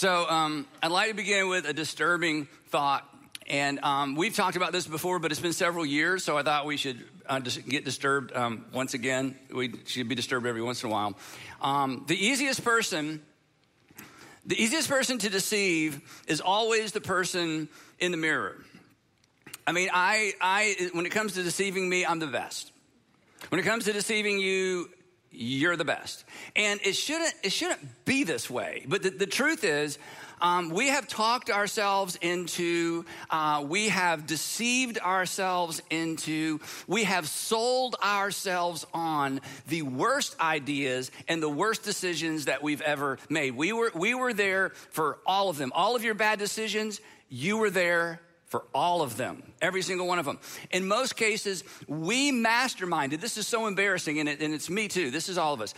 So um, I'd like to begin with a disturbing thought. And um, we've talked about this before, but it's been several years, so I thought we should uh, get disturbed um, once again. We should be disturbed every once in a while. Um, the easiest person, the easiest person to deceive is always the person in the mirror. I mean, I, I, when it comes to deceiving me, I'm the best. When it comes to deceiving you, you're the best. And it shouldn't, it shouldn't be this way. But the, the truth is, um, we have talked ourselves into, uh, we have deceived ourselves into, we have sold ourselves on the worst ideas and the worst decisions that we've ever made. We were, we were there for all of them. All of your bad decisions, you were there for all of them, every single one of them. In most cases, we masterminded. This is so embarrassing, and, it, and, it's me too. This is all of us.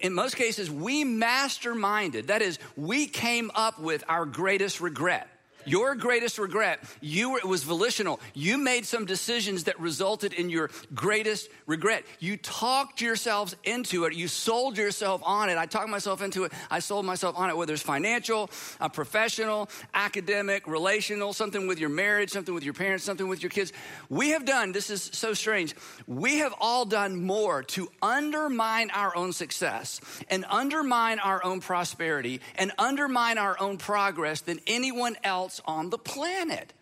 In most cases, we masterminded. That is, we came up with our greatest regret. Your greatest regret, you were, it was volitional. You made some decisions that resulted in your greatest regret. You talked yourselves into it. You sold yourself on it. I talked myself into it. I sold myself on it, whether it's financial, uh, professional, academic, relational, something with your marriage, something with your parents, something with your kids. We have done, this is so strange, we have all done more to undermine our own success and undermine our own prosperity and undermine our own progress than anyone else else on the planet.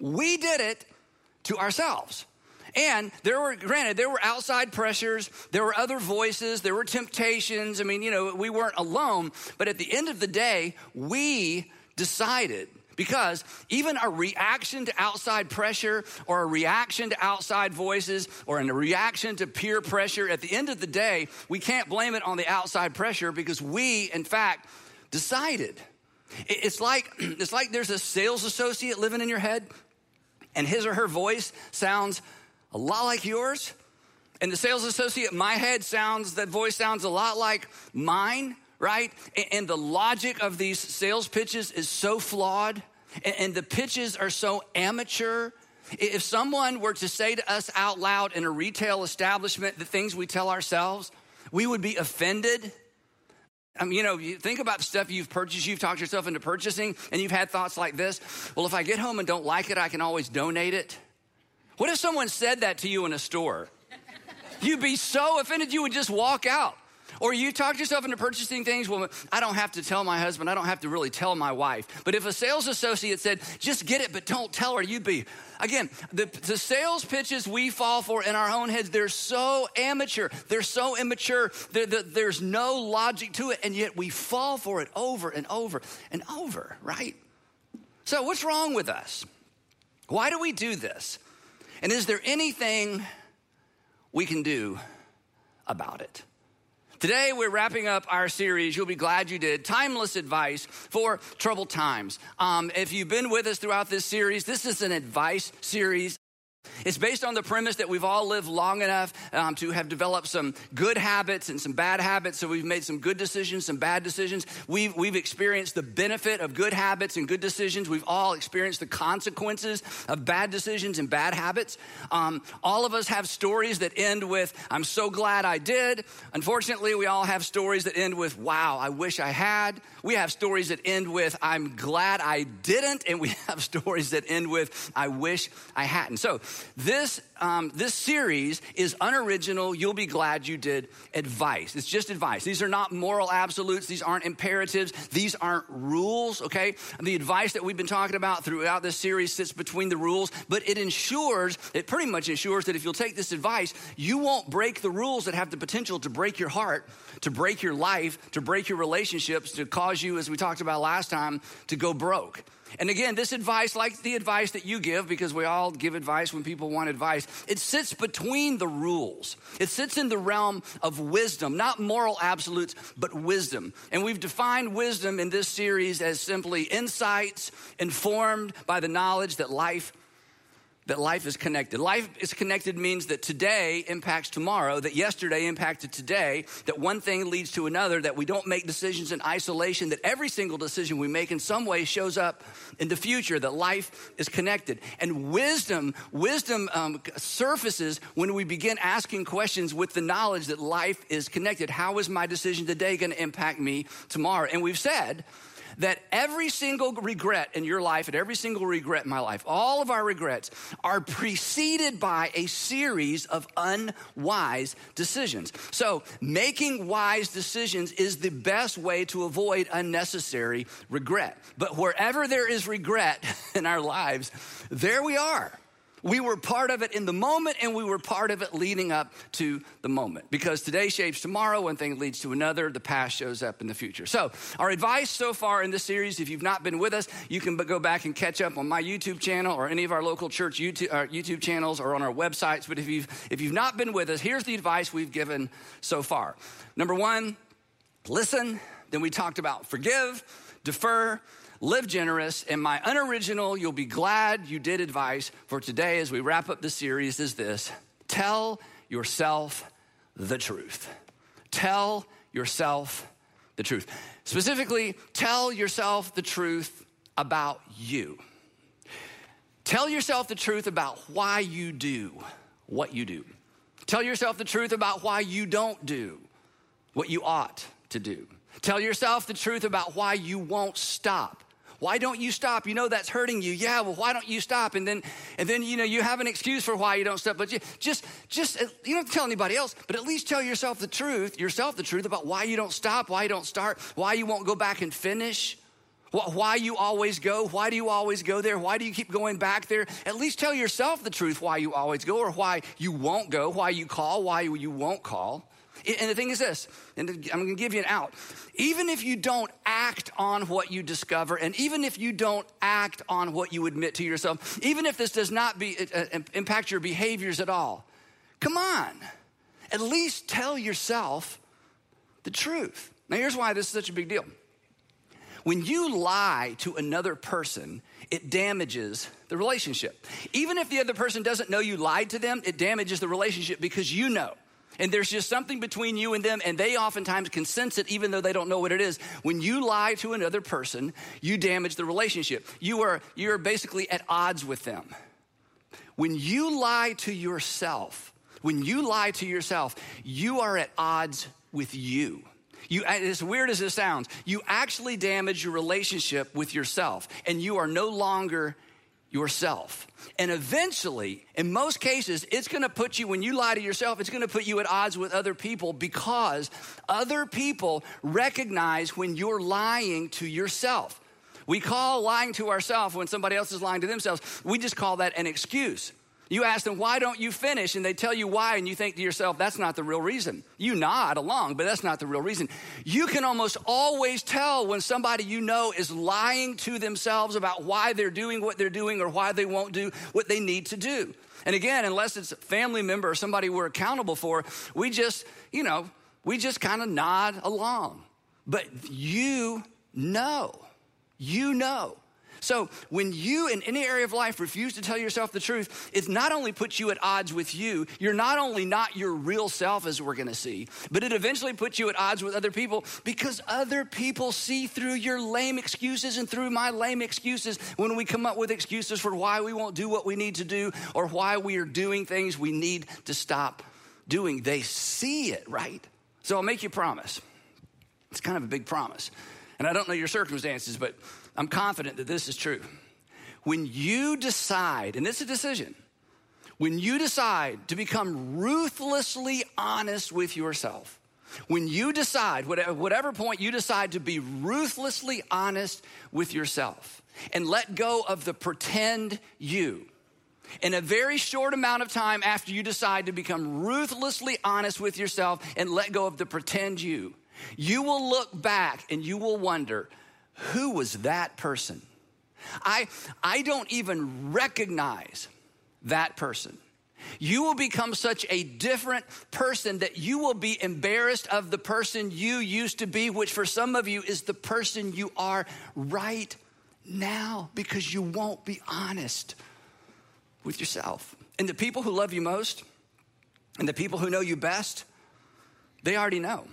We did it to ourselves. And there were, granted, there were outside pressures, there were other voices, there were temptations. I mean, you know, we weren't alone. But at the end of the day, we decided because even a reaction to outside pressure or a reaction to outside voices or a reaction to peer pressure, at the end of the day, we can't blame it on the outside pressure because we, in fact, decided. It's like, it's like there's a sales associate living in your head, and his or her voice sounds a lot like yours. And the sales associate my head sounds, that voice sounds a lot like mine, right? And the logic of these sales pitches is so flawed, and the pitches are so amateur. If someone were to say to us out loud in a retail establishment the things we tell ourselves, we would be offended I mean, you know, you think about stuff you've purchased, you've talked yourself into purchasing, and you've had thoughts like this well, if I get home and don't like it, I can always donate it. What if someone said that to you in a store? You'd be so offended you would just walk out. Or you talk yourself into purchasing things, well, I don't have to tell my husband, I don't have to really tell my wife. But if a sales associate said, just get it, but don't tell her, you'd be, again, the, the sales pitches we fall for in our own heads, they're so amateur, they're so immature, they're, they're, there's no logic to it, and yet we fall for it over and over and over, right? So, what's wrong with us? Why do we do this? And is there anything we can do about it? Today, we're wrapping up our series. You'll be glad you did. Timeless advice for troubled times. Um, if you've been with us throughout this series, this is an advice series. It's based on the premise that we've all lived long enough um, to have developed some good habits and some bad habits. So we've made some good decisions, some bad decisions. We've, we've experienced the benefit of good habits and good decisions. We've all experienced the consequences of bad decisions and bad habits. Um, all of us have stories that end with, I'm so glad I did. Unfortunately, we all have stories that end with, wow, I wish I had. We have stories that end with, I'm glad I didn't. And we have stories that end with, I wish I hadn't. So this, um, this series is unoriginal. You'll be glad you did advice. It's just advice. These are not moral absolutes. These aren't imperatives. These aren't rules, okay? The advice that we've been talking about throughout this series sits between the rules, but it ensures, it pretty much ensures that if you'll take this advice, you won't break the rules that have the potential to break your heart, to break your life, to break your relationships, to cause you, as we talked about last time, to go broke. And again, this advice, like the advice that you give, because we all give advice when people want advice, it sits between the rules. It sits in the realm of wisdom, not moral absolutes, but wisdom. And we've defined wisdom in this series as simply insights informed by the knowledge that life that life is connected. Life is connected means that today impacts tomorrow, that yesterday impacted today, that one thing leads to another, that we don't make decisions in isolation, that every single decision we make in some way shows up in the future, that life is connected. And wisdom, wisdom um, surfaces when we begin asking questions with the knowledge that life is connected. How is my decision today going to impact me tomorrow? And we've said, that every single regret in your life and every single regret in my life, all of our regrets are preceded by a series of unwise decisions. So, making wise decisions is the best way to avoid unnecessary regret. But wherever there is regret in our lives, there we are. We were part of it in the moment and we were part of it leading up to the moment. Because today shapes tomorrow, one thing leads to another, the past shows up in the future. So, our advice so far in this series, if you've not been with us, you can go back and catch up on my YouTube channel or any of our local church YouTube, uh, YouTube channels or on our websites. But if you've, if you've not been with us, here's the advice we've given so far. Number one, listen. Then we talked about forgive, defer, live generous, and my unoriginal, you'll be glad you did advice for today as we wrap up the series is this tell yourself the truth. Tell yourself the truth. Specifically, tell yourself the truth about you. Tell yourself the truth about why you do what you do. Tell yourself the truth about why you don't do what you ought to do. Tell yourself the truth about why you won't stop why don't you stop? You know that's hurting you. Yeah, well, why don't you stop? And then, and then you know you have an excuse for why you don't stop. But you just, just uh, you don't tell anybody else, but at least tell yourself the truth, yourself the truth about why you don't stop, why you don't start, why you won't go back and finish. Why you always go? Why do you always go there? Why do you keep going back there? At least tell yourself the truth why you always go or why you won't go, why you call, why you won't call. And the thing is this, and I'm gonna give you an out. Even if you don't act on what you discover, and even if you don't act on what you admit to yourself, even if this does not be, uh, impact your behaviors at all, come on, at least tell yourself the truth. Now, here's why this is such a big deal. When you lie to another person, it damages the relationship. Even if the other person doesn't know you lied to them, it damages the relationship because you know and there's just something between you and them, and they oftentimes can sense it even though they don't know what it is. When you lie to another person, you damage the relationship. You are, you are basically at odds with them. When you lie to yourself, when you lie to yourself, you are at odds with you. You, as weird as this sounds, you actually damage your relationship with yourself, and you are no longer yourself. And eventually, in most cases, it's gonna put you, when you lie to yourself, it's gonna put you at odds with other people because other people recognize when you're lying to yourself. We call lying to ourselves when somebody else is lying to themselves, we just call that an excuse. You ask them, why don't you finish? And they tell you why, and you think to yourself, that's not the real reason. You nod along, but that's not the real reason. You can almost always tell when somebody you know is lying to themselves about why they're doing what they're doing or why they won't do what they need to do. And again, unless it's a family member or somebody we're accountable for, we just, you know, we just kind of nod along. But you know, you know so when you in any area of life refuse to tell yourself the truth, it not only puts you at odds with you, you're not only not your real self as we're gonna see, but it eventually puts you at odds with other people because other people see through your lame excuses and through my lame excuses when we come up with excuses for why we won't do what we need to do or why we are doing things we need to stop doing. They see it, right? So I'll make you a promise. It's kind of a big promise. And I don't know your circumstances, but I'm confident that this is true. When you decide, and this is a decision, when you decide to become ruthlessly honest with yourself, when you decide, whatever point you decide to be ruthlessly honest with yourself and let go of the pretend you, in a very short amount of time after you decide to become ruthlessly honest with yourself and let go of the pretend you, you will look back and you will wonder who was that person? I, I don't even recognize that person. You will become such a different person that you will be embarrassed of the person you used to be, which for some of you is the person you are right now because you won't be honest with yourself. And the people who love you most and the people who know you best, they already know.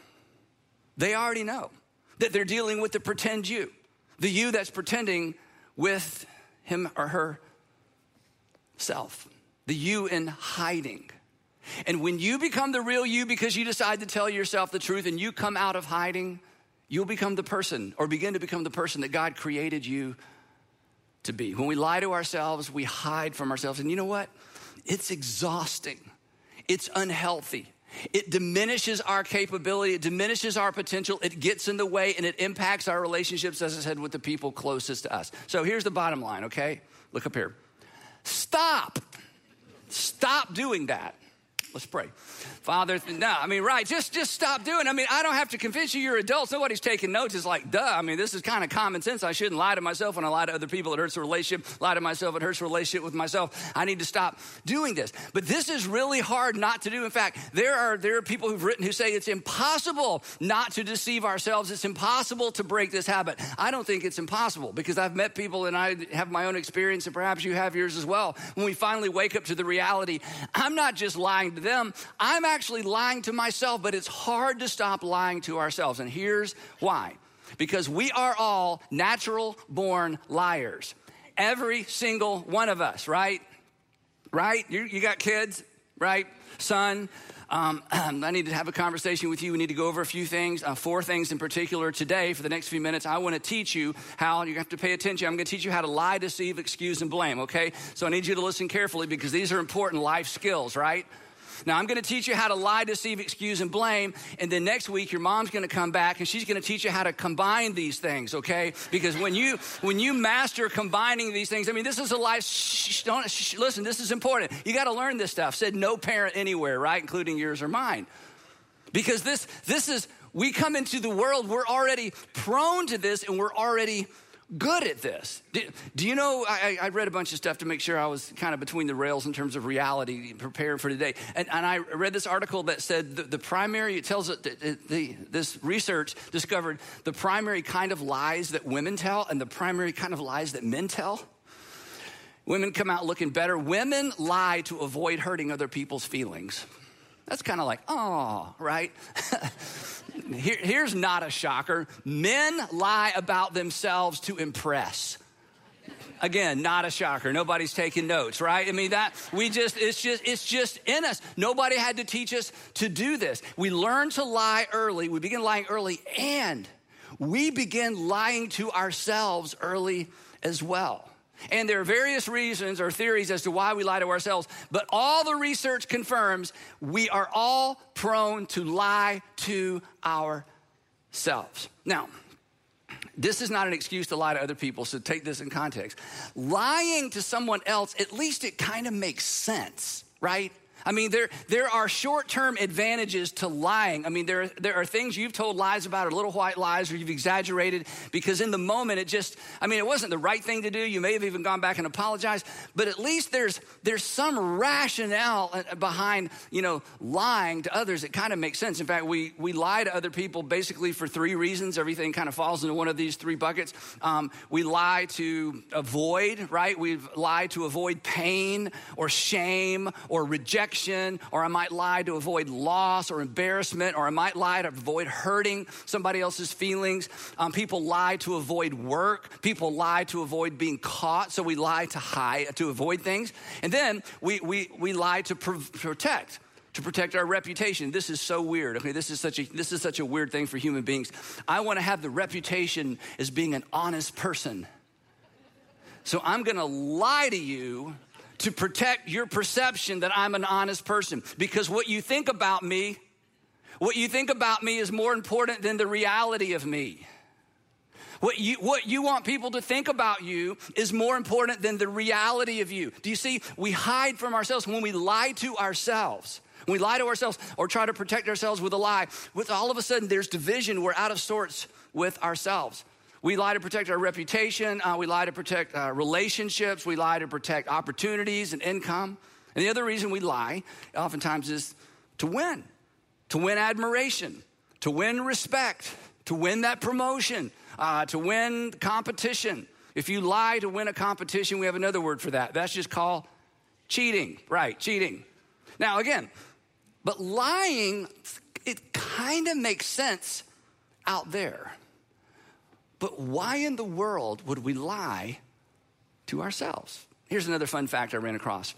They already know that they're dealing with the pretend you, the you that's pretending with him or her self, the you in hiding. And when you become the real you because you decide to tell yourself the truth and you come out of hiding, you'll become the person or begin to become the person that God created you to be. When we lie to ourselves, we hide from ourselves. And you know what? It's exhausting, it's unhealthy. It diminishes our capability, it diminishes our potential, it gets in the way, and it impacts our relationships, as I said, with the people closest to us. So here's the bottom line, okay? Look up here. Stop. Stop doing that. Let's pray. Father, no, I mean, right, just just stop doing. I mean, I don't have to convince you you're adults. Nobody's taking notes. It's like, duh. I mean, this is kind of common sense. I shouldn't lie to myself when I lie to other people. It hurts the relationship. Lie to myself, it hurts the relationship with myself. I need to stop doing this. But this is really hard not to do. In fact, there are there are people who've written who say it's impossible not to deceive ourselves. It's impossible to break this habit. I don't think it's impossible because I've met people and I have my own experience, and perhaps you have yours as well. When we finally wake up to the reality, I'm not just lying to them. I'm actually lying to myself, but it's hard to stop lying to ourselves. And here's why because we are all natural born liars. Every single one of us, right? Right? You, you got kids, right? Son, um, I need to have a conversation with you. We need to go over a few things, uh, four things in particular today for the next few minutes. I want to teach you how, you have to pay attention. I'm going to teach you how to lie, deceive, excuse, and blame, okay? So I need you to listen carefully because these are important life skills, right? Now, I'm going to teach you how to lie, deceive, excuse, and blame. And then next week, your mom's going to come back and she's going to teach you how to combine these things, okay? Because when you when you master combining these things, I mean, this is a life. Shh, don't shh, listen. This is important. You got to learn this stuff. Said no parent anywhere, right, including yours or mine, because this this is we come into the world. We're already prone to this, and we're already good at this. Do, do you know? I, I, read a bunch of stuff to make sure I was kind of between the rails in terms of reality, prepared for today. And, and I read this article that said the, the primary, it tells it, the, the, this research discovered the primary kind of lies that women tell and the primary kind of lies that men tell. Women come out looking better. Women lie to avoid hurting other people's feelings. That's kind of like, oh, right? Here, here's not a shocker men lie about themselves to impress. Again, not a shocker. Nobody's taking notes, right? I mean, that we just, it's just, it's just in us. Nobody had to teach us to do this. We learn to lie early. We begin lying early and we begin lying to ourselves early as well. And there are various reasons or theories as to why we lie to ourselves, but all the research confirms we are all prone to lie to ourselves. Now, this is not an excuse to lie to other people, so take this in context. Lying to someone else, at least it kind of makes sense, right? I mean, there, there are short term advantages to lying. I mean, there, there are things you've told lies about, or little white lies, or you've exaggerated because in the moment it just, I mean, it wasn't the right thing to do. You may have even gone back and apologized, but at least there's, there's some rationale uh, behind, you know, lying to others. It kind of makes sense. In fact, we, we lie to other people basically for three reasons. Everything kind of falls into one of these three buckets. Um, we lie to avoid, right? We lie to avoid pain or shame or rejection rejection, or I might lie to avoid loss or embarrassment, or I might lie to avoid hurting somebody else's feelings. Um, people lie to avoid work. People lie to avoid being caught. So we lie to hide, to avoid things. And then we, we, we lie to pr- protect to protect our reputation. This is so weird. Okay, this is such a this is such a weird thing for human beings. I want to have the reputation as being an honest person. So I'm going to lie to you to protect your perception that I'm an honest person. Because what you think about me, what you think about me is more important than the reality of me. What you, what you want people to think about you is more important than the reality of you. Do you see? We hide from ourselves when we lie to ourselves. When we lie to ourselves or try to protect ourselves with a lie, with all of a sudden there's division. We're out of sorts with ourselves. We lie to protect our reputation. Uh, we lie to protect uh, relationships. We lie to protect opportunities and income. And the other reason we lie, oftentimes, is to win, to win admiration, to win respect, to win that promotion, uh, to win competition. If you lie to win a competition, we have another word for that. That's just called cheating. Right, cheating. Now, again, but lying, it kind of makes sense out there. But why in the world would we lie to ourselves? Here's another fun fact I ran across.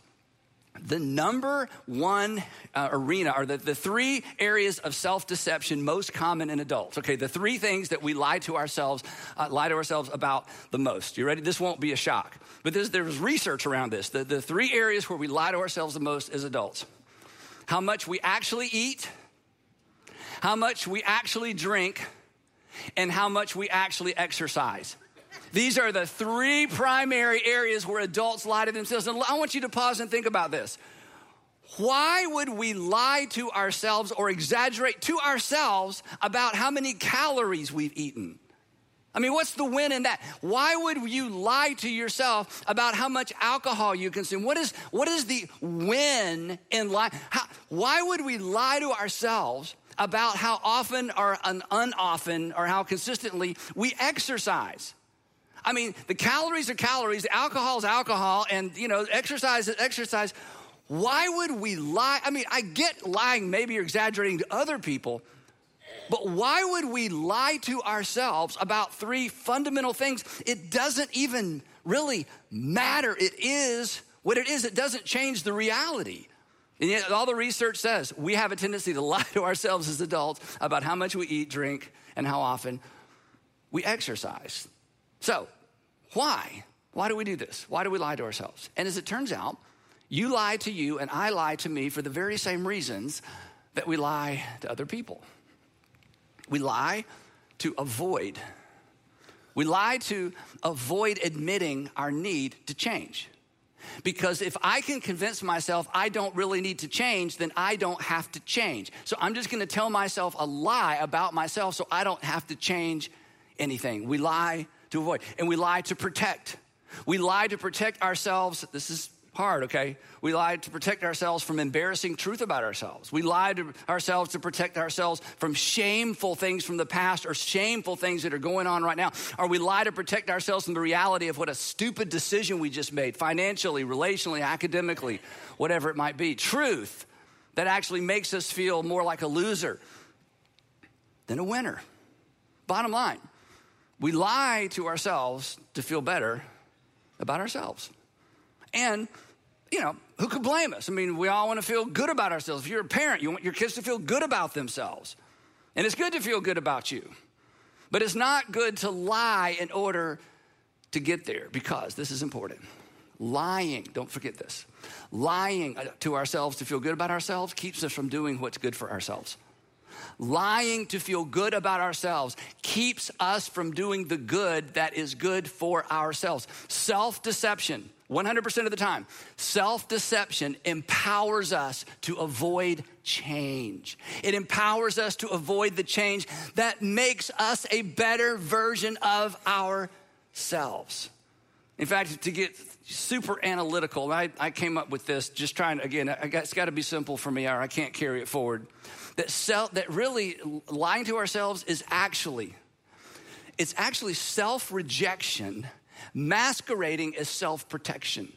the number one uh, arena or the, the three areas of self-deception most common in adults. Okay the three things that we lie to ourselves uh, lie to ourselves about the most. You ready? This won't be a shock. But there's research around this. The, the three areas where we lie to ourselves the most as adults. How much we actually eat how much we actually drink and how much we actually exercise these are the three primary areas where adults lie to themselves. And I want you to pause and think about this. Why would we lie to ourselves or exaggerate to ourselves about how many calories we've eaten? I mean, what's the win in that? Why would you lie to yourself about how much alcohol you consume? What is, what is the win in lying? why would we lie to ourselves about how often or unoften or how consistently we exercise? I mean, the calories are calories, alcohol is alcohol, and you know, exercise is exercise. Why would we lie? I mean, I get lying, maybe you're exaggerating to other people, but why would we lie to ourselves about three fundamental things? It doesn't even really matter. It is what it is, it doesn't change the reality. And yet, all the research says we have a tendency to lie to ourselves as adults about how much we eat, drink, and how often we exercise. So, why? Why do we do this? Why do we lie to ourselves? And as it turns out, you lie to you and I lie to me for the very same reasons that we lie to other people. We lie to avoid. We lie to avoid admitting our need to change. Because if I can convince myself I don't really need to change, then I don't have to change. So I'm just gonna tell myself a lie about myself so I don't have to change anything. We lie to avoid. And we lie to protect. We lie to protect ourselves. This is hard, okay? We lie to protect ourselves from embarrassing truth about ourselves. We lie to ourselves to protect ourselves from shameful things from the past or shameful things that are going on right now. Or we lie to protect ourselves from the reality of what a stupid decision we just made, financially, relationally, academically, whatever it might be. Truth that actually makes us feel more like a loser than a winner. Bottom line, we lie to ourselves to feel better about ourselves. And, you know, who could blame us? I mean, we all want to feel good about ourselves. If you're a parent, you want your kids to feel good about themselves. And it's good to feel good about you. But it's not good to lie in order to get there because this is important. Lying, don't forget this. Lying uh, to ourselves to feel good about ourselves keeps us from doing what's good for ourselves. Lying to feel good about ourselves keeps us from doing the good that is good for ourselves. Self deception, 100% of the time, self deception empowers us to avoid change. It empowers us to avoid the change that makes us a better version of ourselves. In fact, to get super analytical, I, I came up with this just trying, again, got, it's got to be simple for me or I can't carry it forward that self, that really lying to ourselves is actually, it's actually self-rejection masquerading as self-protection.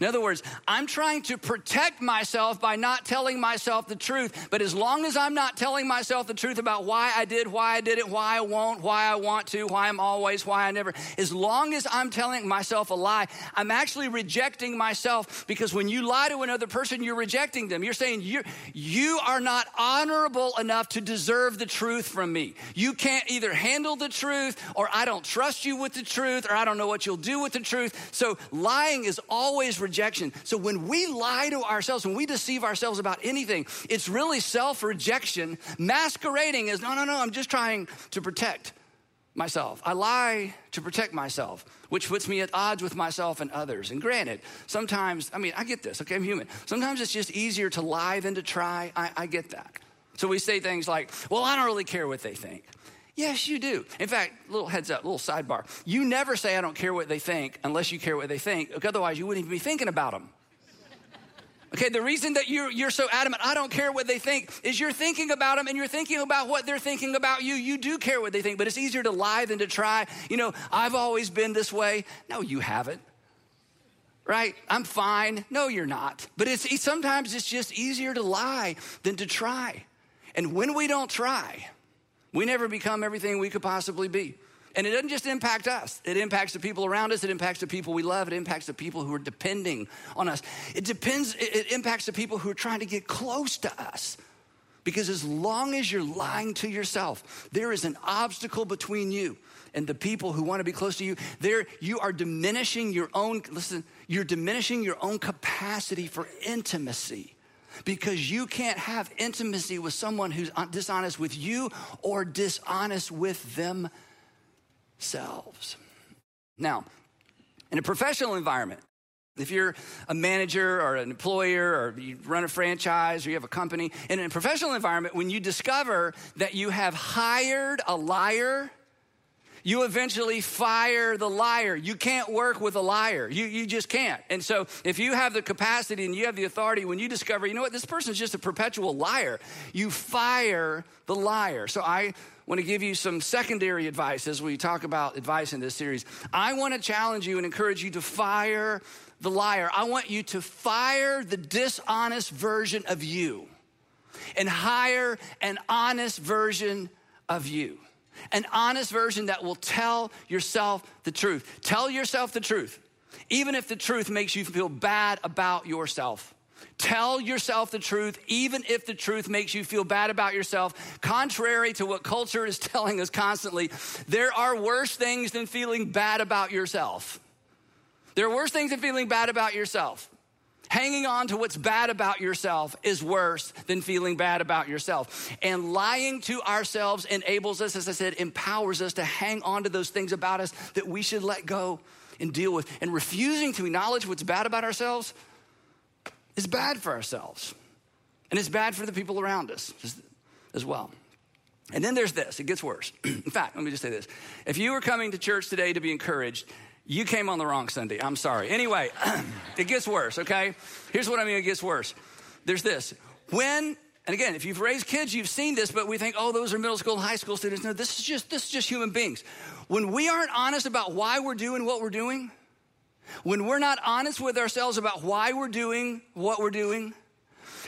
In other words, I'm trying to protect myself by not telling myself the truth. But as long as I'm not telling myself the truth about why I did, why I did it, why I won't, why I want to, why I'm always, why I never, as long as I'm telling myself a lie, I'm actually rejecting myself because when you lie to another person, you're rejecting them. You're saying you you are not honorable enough to deserve the truth from me. You can't either handle the truth or I don't trust you with the truth or I don't know what you'll do with the truth. So lying is always rejection. So when we lie to ourselves, when we deceive ourselves about anything, it's really self rejection masquerading as no, no, no, I'm just trying to protect myself. I lie to protect myself, which puts me at odds with myself and others. And granted, sometimes, I mean, I get this, okay, I'm human. Sometimes it's just easier to lie than to try. I, I get that. So we say things like, well, I don't really care what they think. Yes, you do. In fact, little heads up, little sidebar. You never say, I don't care what they think unless you care what they think. Otherwise, you wouldn't even be thinking about them. Okay, the reason that you're, you're so adamant, I don't care what they think, is you're thinking about them and you're thinking about what they're thinking about you. You do care what they think, but it's easier to lie than to try. You know, I've always been this way. No, you haven't. Right? I'm fine. No, you're not. But it's sometimes it's just easier to lie than to try. And when we don't try, we never become everything we could possibly be. And it doesn't just impact us, it impacts the people around us, it impacts the people we love, it impacts the people who are depending on us. It depends, it impacts the people who are trying to get close to us. Because as long as you're lying to yourself, there is an obstacle between you and the people who want to be close to you. There, you are diminishing your own, listen, you're diminishing your own capacity for intimacy because you can't have intimacy with someone who's dishonest with you or dishonest with themselves. Now, in a professional environment, if you're a manager or an employer or you run a franchise or you have a company, in a professional environment, when you discover that you have hired a liar, you eventually fire the liar. You can't work with a liar. You, you just can't. And so, if you have the capacity and you have the authority, when you discover, you know what, this person's just a perpetual liar, you fire the liar. So, I want to give you some secondary advice as we talk about advice in this series. I want to challenge you and encourage you to fire the liar. I want you to fire the dishonest version of you and hire an honest version of you an honest version that will tell yourself the truth. Tell yourself the truth, even if the truth makes you feel bad about yourself. Tell yourself the truth, even if the truth makes you feel bad about yourself. Contrary to what culture is telling us constantly, there are worse things than feeling bad about yourself. There are worse things than feeling bad about yourself. Hanging on to what's bad about yourself is worse than feeling bad about yourself. And lying to ourselves enables us, as I said, empowers us to hang on to those things about us that we should let go and deal with. And refusing to acknowledge what's bad about ourselves is bad for ourselves. And it's bad for the people around us as well. And then there's this, it gets worse. In fact, let me just say this. If you were coming to church today to be encouraged, you came on the wrong Sunday. I'm sorry. Anyway, it gets worse, okay? Here's what I mean it gets worse. There's this. When, and again, if you've raised kids, you've seen this, but we think, oh, those are middle school and high school students. No, this is just this is just human beings. When we aren't honest about why we're doing what we're doing, when we're not honest with ourselves about why we're doing what we're doing,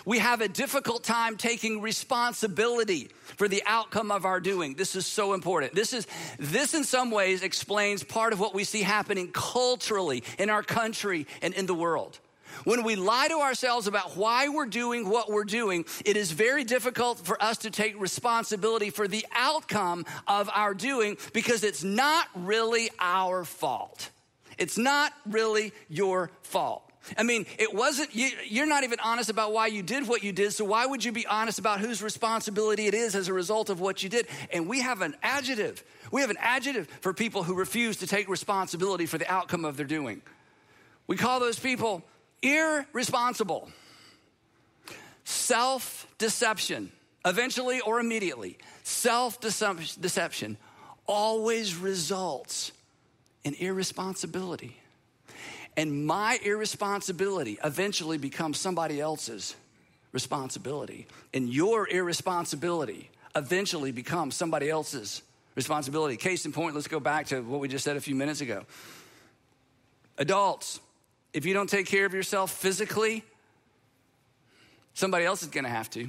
we have a difficult time taking responsibility for the outcome of our doing. This is so important. This is this in some ways explains part of what we see happening culturally in our country and in the world. When we lie to ourselves about why we're doing what we're doing, it is very difficult for us to take responsibility for the outcome of our doing because it's not really our fault. It's not really your fault. I mean, it wasn't, you, are not even honest about why you did what you did, so why would you be honest about whose responsibility it is as a result of what you did? And we have an adjective. We have an adjective for people who refuse to take responsibility for the outcome of their doing. We call those people irresponsible. Self deception, eventually or immediately, self deception always results in irresponsibility. And my irresponsibility eventually becomes somebody else's responsibility. And your irresponsibility eventually becomes somebody else's responsibility. Case in point, let's go back to what we just said a few minutes ago. Adults, if you don't take care of yourself physically, somebody else is gonna have to.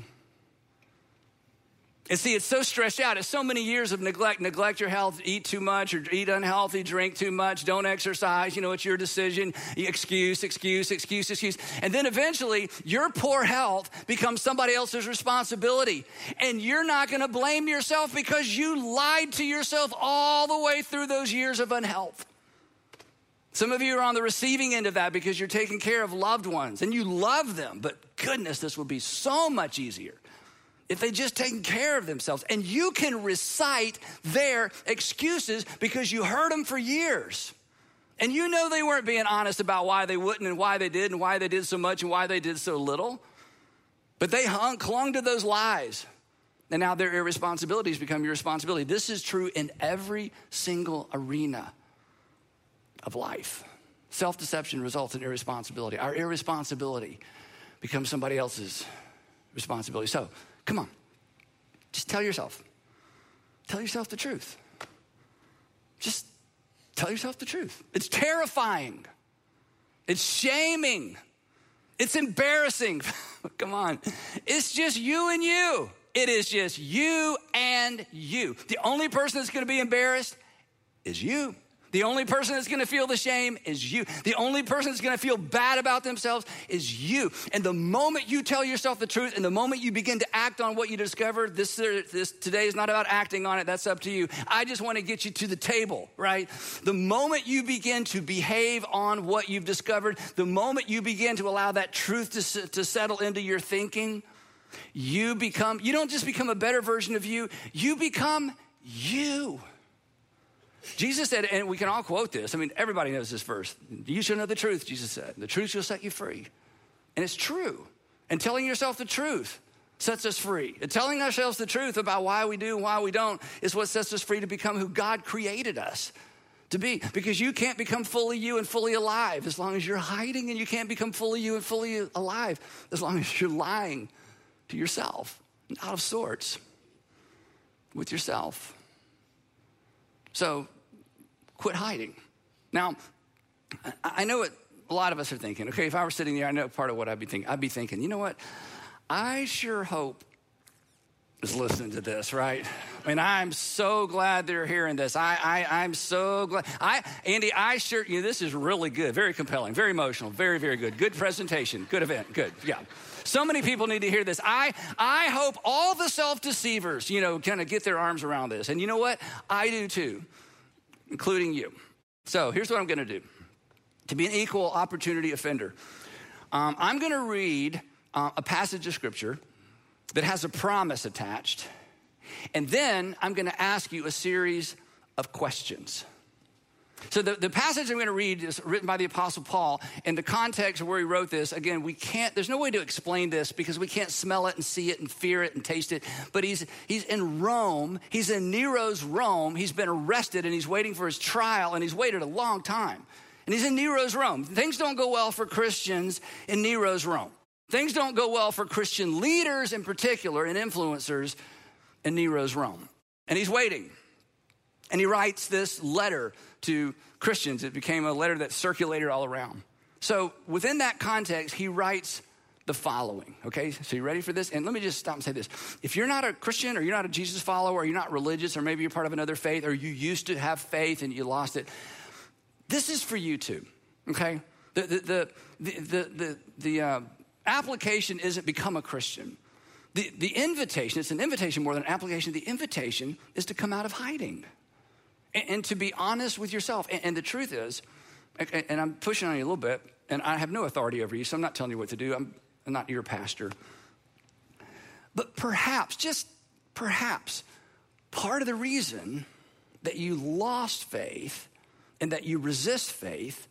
And see, it's so stressed out. It's so many years of neglect. Neglect your health, eat too much or eat unhealthy, drink too much, don't exercise. You know, it's your decision. Excuse, excuse, excuse, excuse. And then eventually, your poor health becomes somebody else's responsibility. And you're not going to blame yourself because you lied to yourself all the way through those years of unhealth. Some of you are on the receiving end of that because you're taking care of loved ones and you love them, but goodness, this would be so much easier if they just taken care of themselves. And you can recite their excuses because you heard them for years. And you know they weren't being honest about why they wouldn't and why they did and why they did so much and why they did so little. But they hung, clung to those lies. And now their irresponsibilities become your responsibility. This is true in every single arena of life. Self deception results in irresponsibility. Our irresponsibility becomes somebody else's responsibility. So, Come on. Just tell yourself. Tell yourself the truth. Just tell yourself the truth. It's terrifying. It's shaming. It's embarrassing. Come on. It's just you and you. It is just you and you. The only person that's going to be embarrassed is you. The only person that's gonna feel the shame is you. The only person that's gonna feel bad about themselves is you. And the moment you tell yourself the truth and the moment you begin to act on what you discovered, this, this today is not about acting on it, that's up to you. I just wanna get you to the table, right? The moment you begin to behave on what you've discovered, the moment you begin to allow that truth to, to settle into your thinking, you become, you don't just become a better version of you, you become you. Jesus said, and we can all quote this. I mean, everybody knows this verse. You shall know the truth, Jesus said. The truth shall set you free. And it's true. And telling yourself the truth sets us free. And telling ourselves the truth about why we do and why we don't is what sets us free to become who God created us to be. Because you can't become fully you and fully alive as long as you're hiding, and you can't become fully you and fully alive as long as you're lying to yourself, out of sorts with yourself. So quit hiding. Now, I know what a lot of us are thinking. Okay, if I were sitting there, I know part of what I'd be thinking. I'd be thinking, you know what? I sure hope is listening to this, right? I mean, I'm so glad they're hearing this. I, I, I'm so glad. I, Andy, I sure, you know, this is really good, very compelling, very emotional, very, very good. Good presentation, good event, good, yeah. So many people need to hear this. I, I hope all the self deceivers, you know, kind of get their arms around this. And you know what? I do too including you. So here's what I'm going to do to be an equal opportunity offender. Um, I'm going to read uh, a passage of scripture that has a promise attached, and then I'm going to ask you a series of questions. So, the, the passage I'm going to read is written by the Apostle Paul. In the context of where he wrote this, again, we can't, there's no way to explain this because we can't smell it and see it and fear it and taste it. But he's, he's in Rome, he's in Nero's Rome, he's been arrested and he's waiting for his trial, and he's waited a long time. And he's in Nero's Rome. Things don't go well for Christians in Nero's Rome. Things don't go well for Christian leaders in particular and influencers in Nero's Rome. And he's waiting. And he writes this letter to Christians. It became a letter that circulated all around. So, within that context, he writes the following. Okay, so you ready for this? And let me just stop and say this. If you're not a Christian or you're not a Jesus follower or you're not religious or maybe you're part of another faith or you used to have faith and you lost it, this is for you too. Okay? The, the, the, the, the, the uh, application isn't become a Christian. The, the invitation, it's an invitation more than an application. The invitation is to come out of hiding and, and to be honest with yourself. And, and the truth is, and I'm pushing on you a little bit, and I have no authority over you, so I'm not telling you what to do. I'm, I'm not your pastor. But perhaps, just perhaps, part of the reason that you lost faith and that you resist faith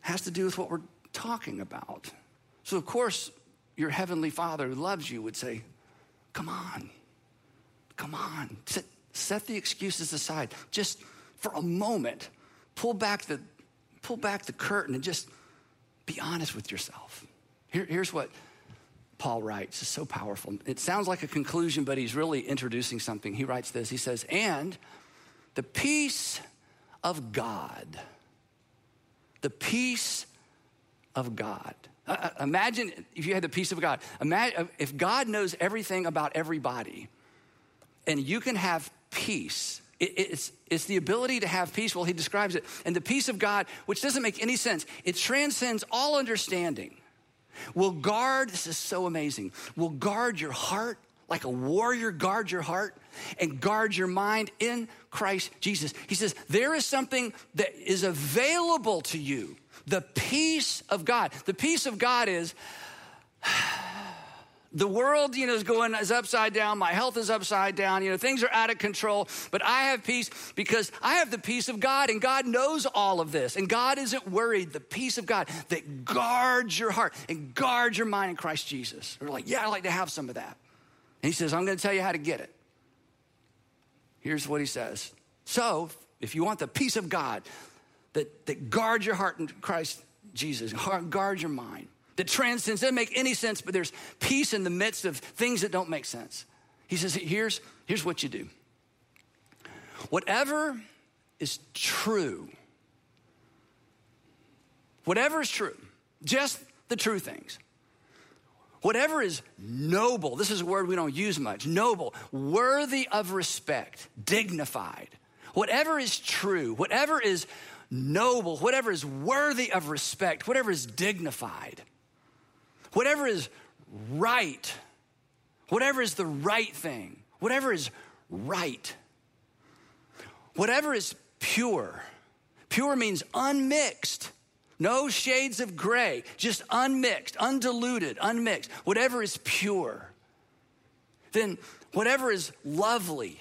has to do with what we're talking about. So, of course, your heavenly Father who loves you would say, Come on, come on, sit, Set the excuses aside. Just for a moment, pull back the, pull back the curtain and just be honest with yourself. Here, here's what Paul writes. It's so powerful. It sounds like a conclusion, but he's really introducing something. He writes this He says, And the peace of God, the peace of God. Uh, uh imagine if you had the peace of God. Imagine if God knows everything about everybody and you can have peace. It, it's, it's the ability to have peace. Well, he describes it. And the peace of God, which doesn't make any sense, it transcends all understanding, will guard, this is so amazing, will guard your heart like a warrior guard your heart and guard your mind in Christ Jesus. He says, there is something that is available to you the peace of God. The peace of God is, the world, you know, is going is upside down. My health is upside down. You know, things are out of control. But I have peace because I have the peace of God, and God knows all of this. And God isn't worried. The peace of God that guards your heart and guards your mind in Christ Jesus. We're like, yeah, I'd like to have some of that. And He says, I'm going to tell you how to get it. Here's what He says. So, if you want the peace of God that, that guards your heart in Christ Jesus, guard your mind that transcends, doesn't make any sense, but there's peace in the midst of things that don't make sense. He says, here's, here's what you do. Whatever is true, whatever is true, just the true things. Whatever is noble, this is a word we don't use much, noble, worthy of respect, dignified, whatever is true, whatever is noble, whatever is worthy of respect, whatever is dignified, whatever is right, whatever is the right thing, whatever is right, whatever is pure. Pure means unmixed. No shades of gray, just unmixed, undiluted, unmixed. Whatever is pure. Then whatever is lovely,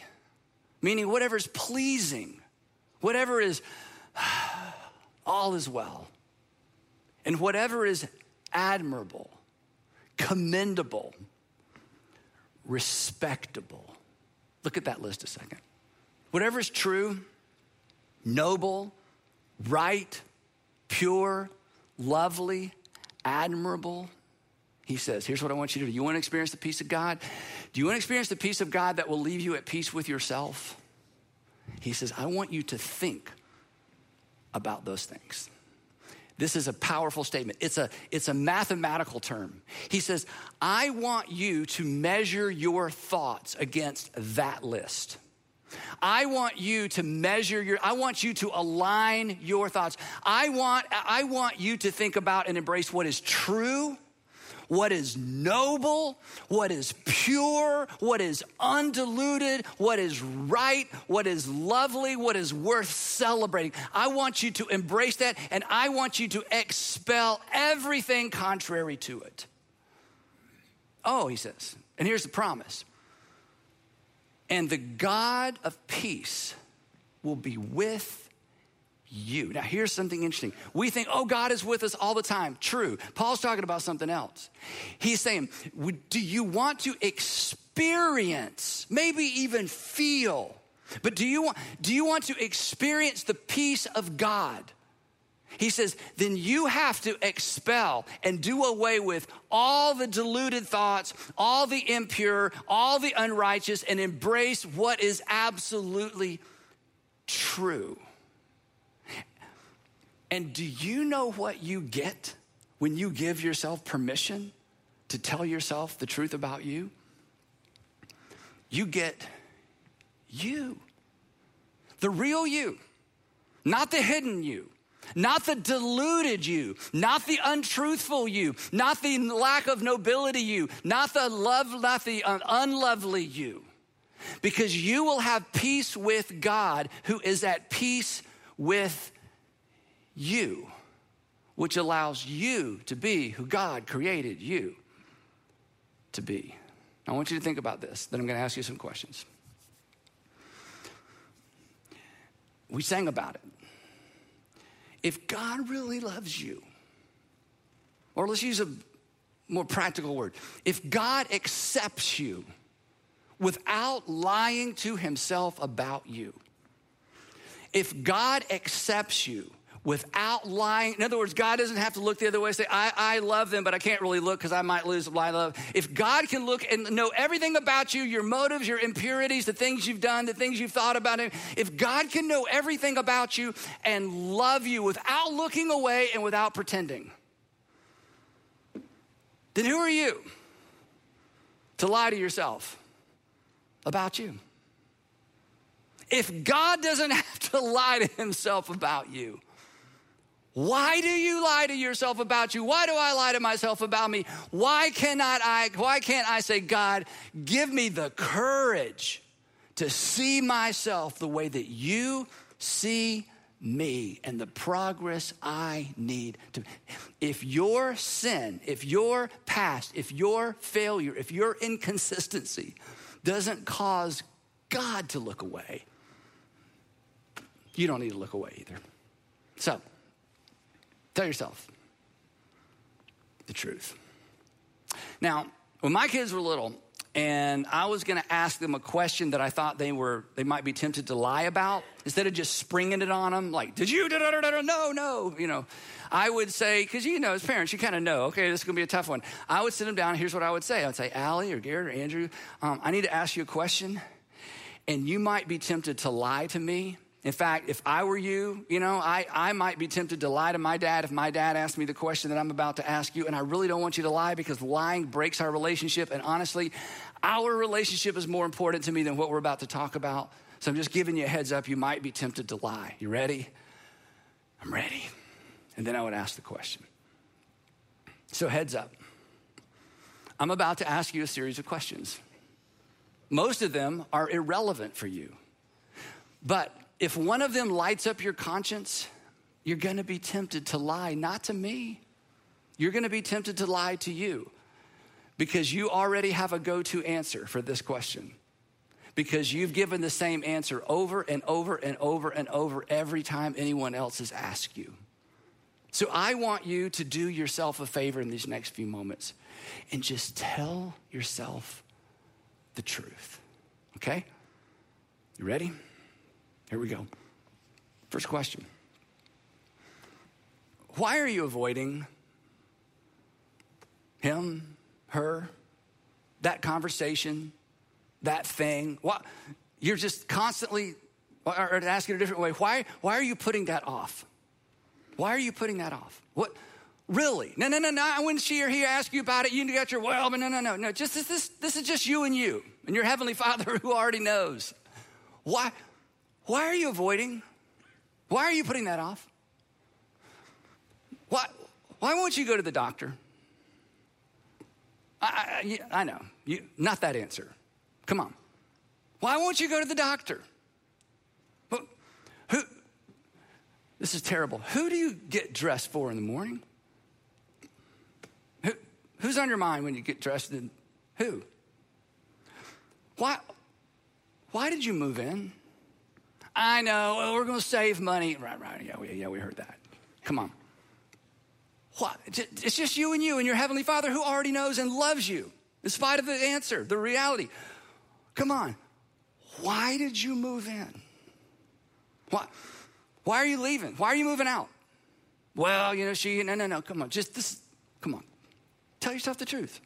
meaning whatever is pleasing, whatever is all is well. And whatever is admirable, commendable, respectable. Look at that list a second. Whatever is true, noble, right, pure, lovely, admirable. He says, Here's what I want you to do. You want to experience the peace of God? Do you want to experience the peace of God that will leave you at peace with yourself? He says, I want you to think about those things. This is a powerful statement. It's a, it's a mathematical term. He says, I want you to measure your thoughts against that list. I want you to measure your, I want you to align your thoughts. I want, I want you to think about and embrace what is true what is noble, what is pure, what is undiluted, what is right, what is lovely, what is worth celebrating. I want you to embrace that and I want you to expel everything contrary to it. Oh, he says, and here's the promise. And the God of peace will be with you. Now, here's something interesting. We think, oh, God is with us all the time. True. Paul's talking about something else. He's saying, do you want to experience, maybe even feel, but do you want, do you want to experience the peace of God? He says, then you have to expel and do away with all the deluded thoughts, all the impure, all the unrighteous, and embrace what is absolutely true. And do you know what you get when you give yourself permission to tell yourself the truth about you? You get you, the real you, not the hidden you. Not the deluded you, not the untruthful you, not the lack of nobility you, not the love, not the unlovely you. Because you will have peace with God who is at peace with you, which allows you to be who God created you to be. I want you to think about this, then I'm going to ask you some questions. We sang about it. If God really loves you, or let's use a more practical word, if God accepts you without lying to himself about you, if God accepts you without lying. In other words, God doesn't have to look the other way and say, I, I love them, but I can't really look because I might lose my love. If God can look and know everything about you, your motives, your impurities, the things you've done, the things you've thought about him, if God can know everything about you and love you without looking away and without pretending, then who are you to lie to yourself about you? If God doesn't have to lie to himself about you, why do you lie to yourself about you? Why do I lie to myself about me? Why cannot I why can't I say God, give me the courage to see myself the way that you see me and the progress I need to. If your sin, if your past, if your failure, if your inconsistency doesn't cause God to look away, you don't need to look away either. So, Tell yourself the truth. Now, when my kids were little, and I was going to ask them a question that I thought they were they might be tempted to lie about instead of just springing it on them like did you no no you know. I would say because you know as parents you kind of know okay this is going to be a tough one. I would sit them down here's what I would say. I'd say Allie or Garrett or Andrew um, I need to ask you a question and you might be tempted to lie to me in fact, if I were you, you know, I, I might be tempted to lie to my dad if my dad asked me the question that I'm about to ask you. And I really don't want you to lie because lying breaks our relationship. And honestly, our relationship is more important to me than what we're about to talk about So I'm just giving you a heads up. You might be tempted to lie. You ready? I'm ready. And then I would ask the question. So, heads up. I'm about to ask you a series of questions. Most of them are irrelevant for you. But if one of them lights up your conscience, you're gonna be tempted to lie, not to me. You're gonna be tempted to lie to you because you already have a go to answer for this question. Because you've given the same answer over and over and over and over every time anyone else has asked you. So I want you to do yourself a favor in these next few moments and just tell yourself the truth. Okay? You ready? Here we go. First question Why are you avoiding him, her, that conversation, that thing? Why, you're just constantly, or asking a different way, why, why are you putting that off? Why are you putting that off? What? Really? No, no, no, no. When she or he ask you about it, you got your well, but no, no, no, no. Just this, this, this is just you and you and your heavenly Father who already knows. Why? Why are you avoiding? Why are you putting that off? Why? Why won't you go to the doctor? I, I, I know, you, not that answer. Come on. Why won't you go to the doctor? Who, this is terrible. Who do you get dressed for in the morning? Who, who's on your mind when you get dressed? In, who? Why, why did you move in? I know, we're going to save money. Right, right. Yeah, we, yeah, we heard that. Come on. What? It's just you and you and your Heavenly Father who already knows and loves you, in spite of the answer, the reality. Come on. Why did you move in? Why? Why are you leaving? Why are you moving out? Well, you know, she, no, no, no, come on. Just this, come on. Tell yourself the truth.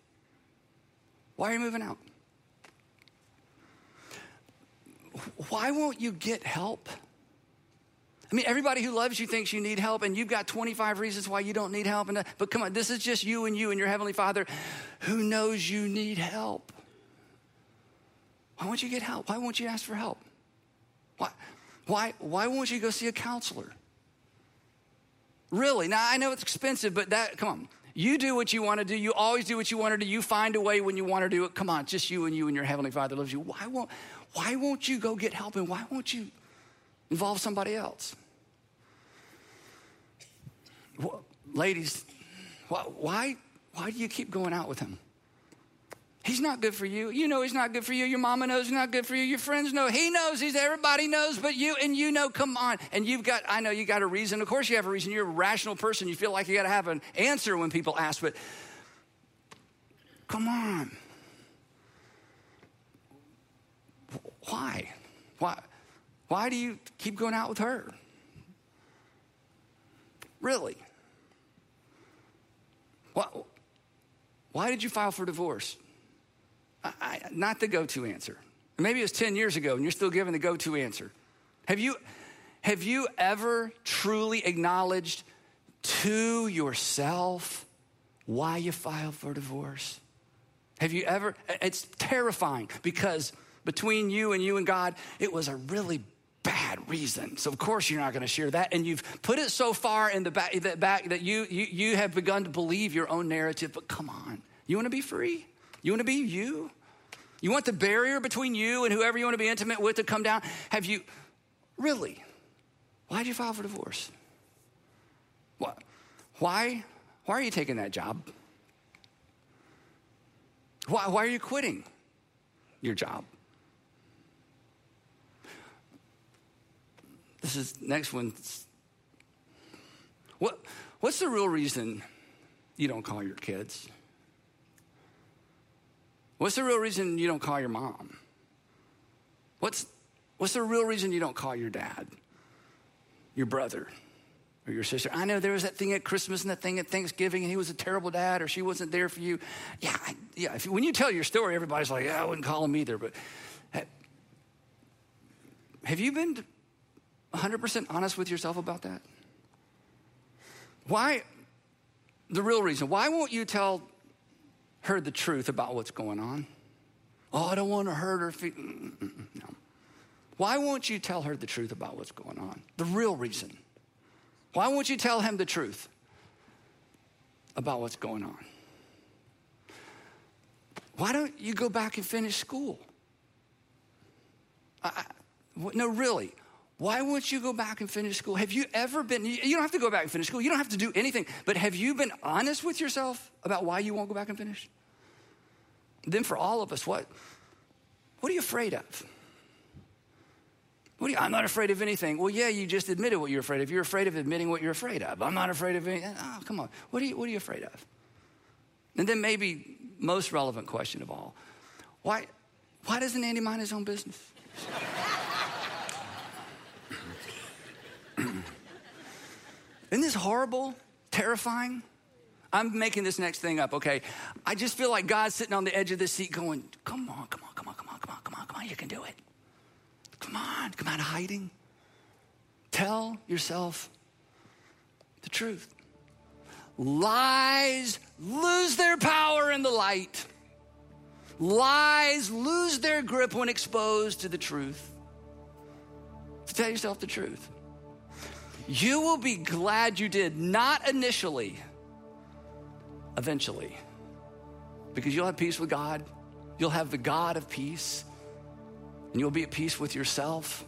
Why are you moving out? Why won't you get help? I mean, everybody who loves you thinks you need help, and you've got 25 reasons why you don't need help. And, uh, but come on, this is just you and you and your Heavenly Father who knows you need help. Why won't you get help? Why won't you ask for help? Why? Why, why won't you go see a counselor? Really? Now, I know it's expensive, but that, come on. You do what you want to do. You always do what you want to do. You find a way when you want to do it. Come on, just you and you and your Heavenly Father loves you. Why won't, why won't you go get help and why won't you involve somebody else? Ladies, why, why do you keep going out with him? He's not good for you. You know he's not good for you. Your mama knows he's not good for you. Your friends know. He knows he's everybody knows, but you and you know, come on. And you've got, I know you got a reason. Of course you have a reason. You're a rational person. You feel like you got to have an answer when people ask, but come on. Why? Why? Why do you keep going out with her? Really? Why, why did you file for divorce? I, not the go to answer. Maybe it was 10 years ago and you're still giving the go to answer. Have you, have you ever truly acknowledged to yourself why you filed for divorce? Have you ever? It's terrifying because between you and you and God, it was a really bad reason. So of course you're not going to share that, and you've put it so far in the back that, back that you, you you have begun to believe your own narrative. But come on, you want to be free? You want to be you? You want the barrier between you and whoever you want to be intimate with to come down? Have you really? Why did you file for divorce? What? Why? Why are you taking that job? Why, why are you quitting your job? This is next one. What, what's the real reason you don't call your kids? What's the real reason you don't call your mom? What's, what's the real reason you don't call your dad, your brother, or your sister? I know there was that thing at Christmas and that thing at Thanksgiving, and he was a terrible dad, or she wasn't there for you. Yeah, yeah. If, when you tell your story, everybody's like, yeah, I wouldn't call him either. But have you been 100% honest with yourself about that? Why? The real reason. Why won't you tell her the truth about what's going on. Oh, I don't want to hurt her. Fe-. Mm, mm, mm, no. Why won't you tell her the truth about what's going on? The real reason. Why won't you tell him the truth about what's going on? Why don't you go back and finish school? I, no, really. Why won't you go back and finish school? Have you ever been, you don't have to go back and finish school. You don't have to do anything. But have you been honest with yourself about why you won't go back and finish? Then for all of us, what, what are you afraid of? You, I'm not afraid of anything. Well, yeah, you just admitted what you're afraid of. You're afraid of admitting what you're afraid of. I'm not afraid of anything. Eh, oh, come on. What are you, what are you afraid of? And then maybe most relevant question of all, why, why doesn't Andy mind his own business? Isn't this horrible, terrifying? I'm making this next thing up, okay? I just feel like God's sitting on the edge of this seat going, come on, come on, come on, come on, come on, come on, come on, you can do it. Come on, come out of hiding. Tell yourself the truth. Lies lose their power in the light. Lies lose their grip when exposed to the truth. To tell yourself the truth. You will be glad you did, not initially, eventually. Because you'll have peace with God, you'll have the God of peace, and you'll be at peace with yourself.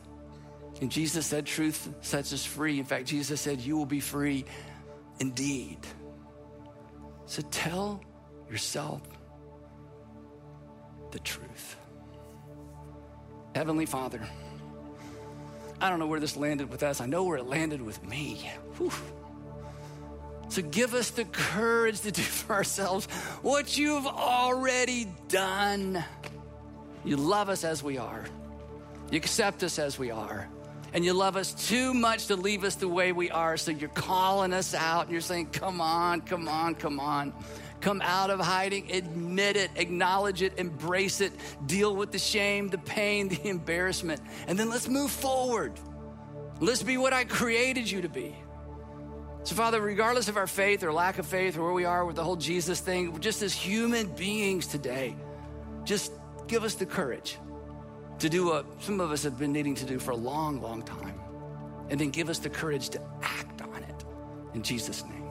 And Jesus said, Truth sets us free. In fact, Jesus said, You will be free indeed. So tell yourself the truth. Heavenly Father, I don't know where this landed with us. I know where it landed with me. Whew. So give us the courage to do for ourselves what you've already done. You love us as we are, you accept us as we are. And you love us too much to leave us the way we are. So you're calling us out and you're saying, Come on, come on, come on. Come out of hiding, admit it, acknowledge it, embrace it, deal with the shame, the pain, the embarrassment, and then let's move forward. Let's be what I created you to be. So, Father, regardless of our faith or lack of faith or where we are with the whole Jesus thing, just as human beings today, just give us the courage to do what some of us have been needing to do for a long, long time. And then give us the courage to act on it. In Jesus' name.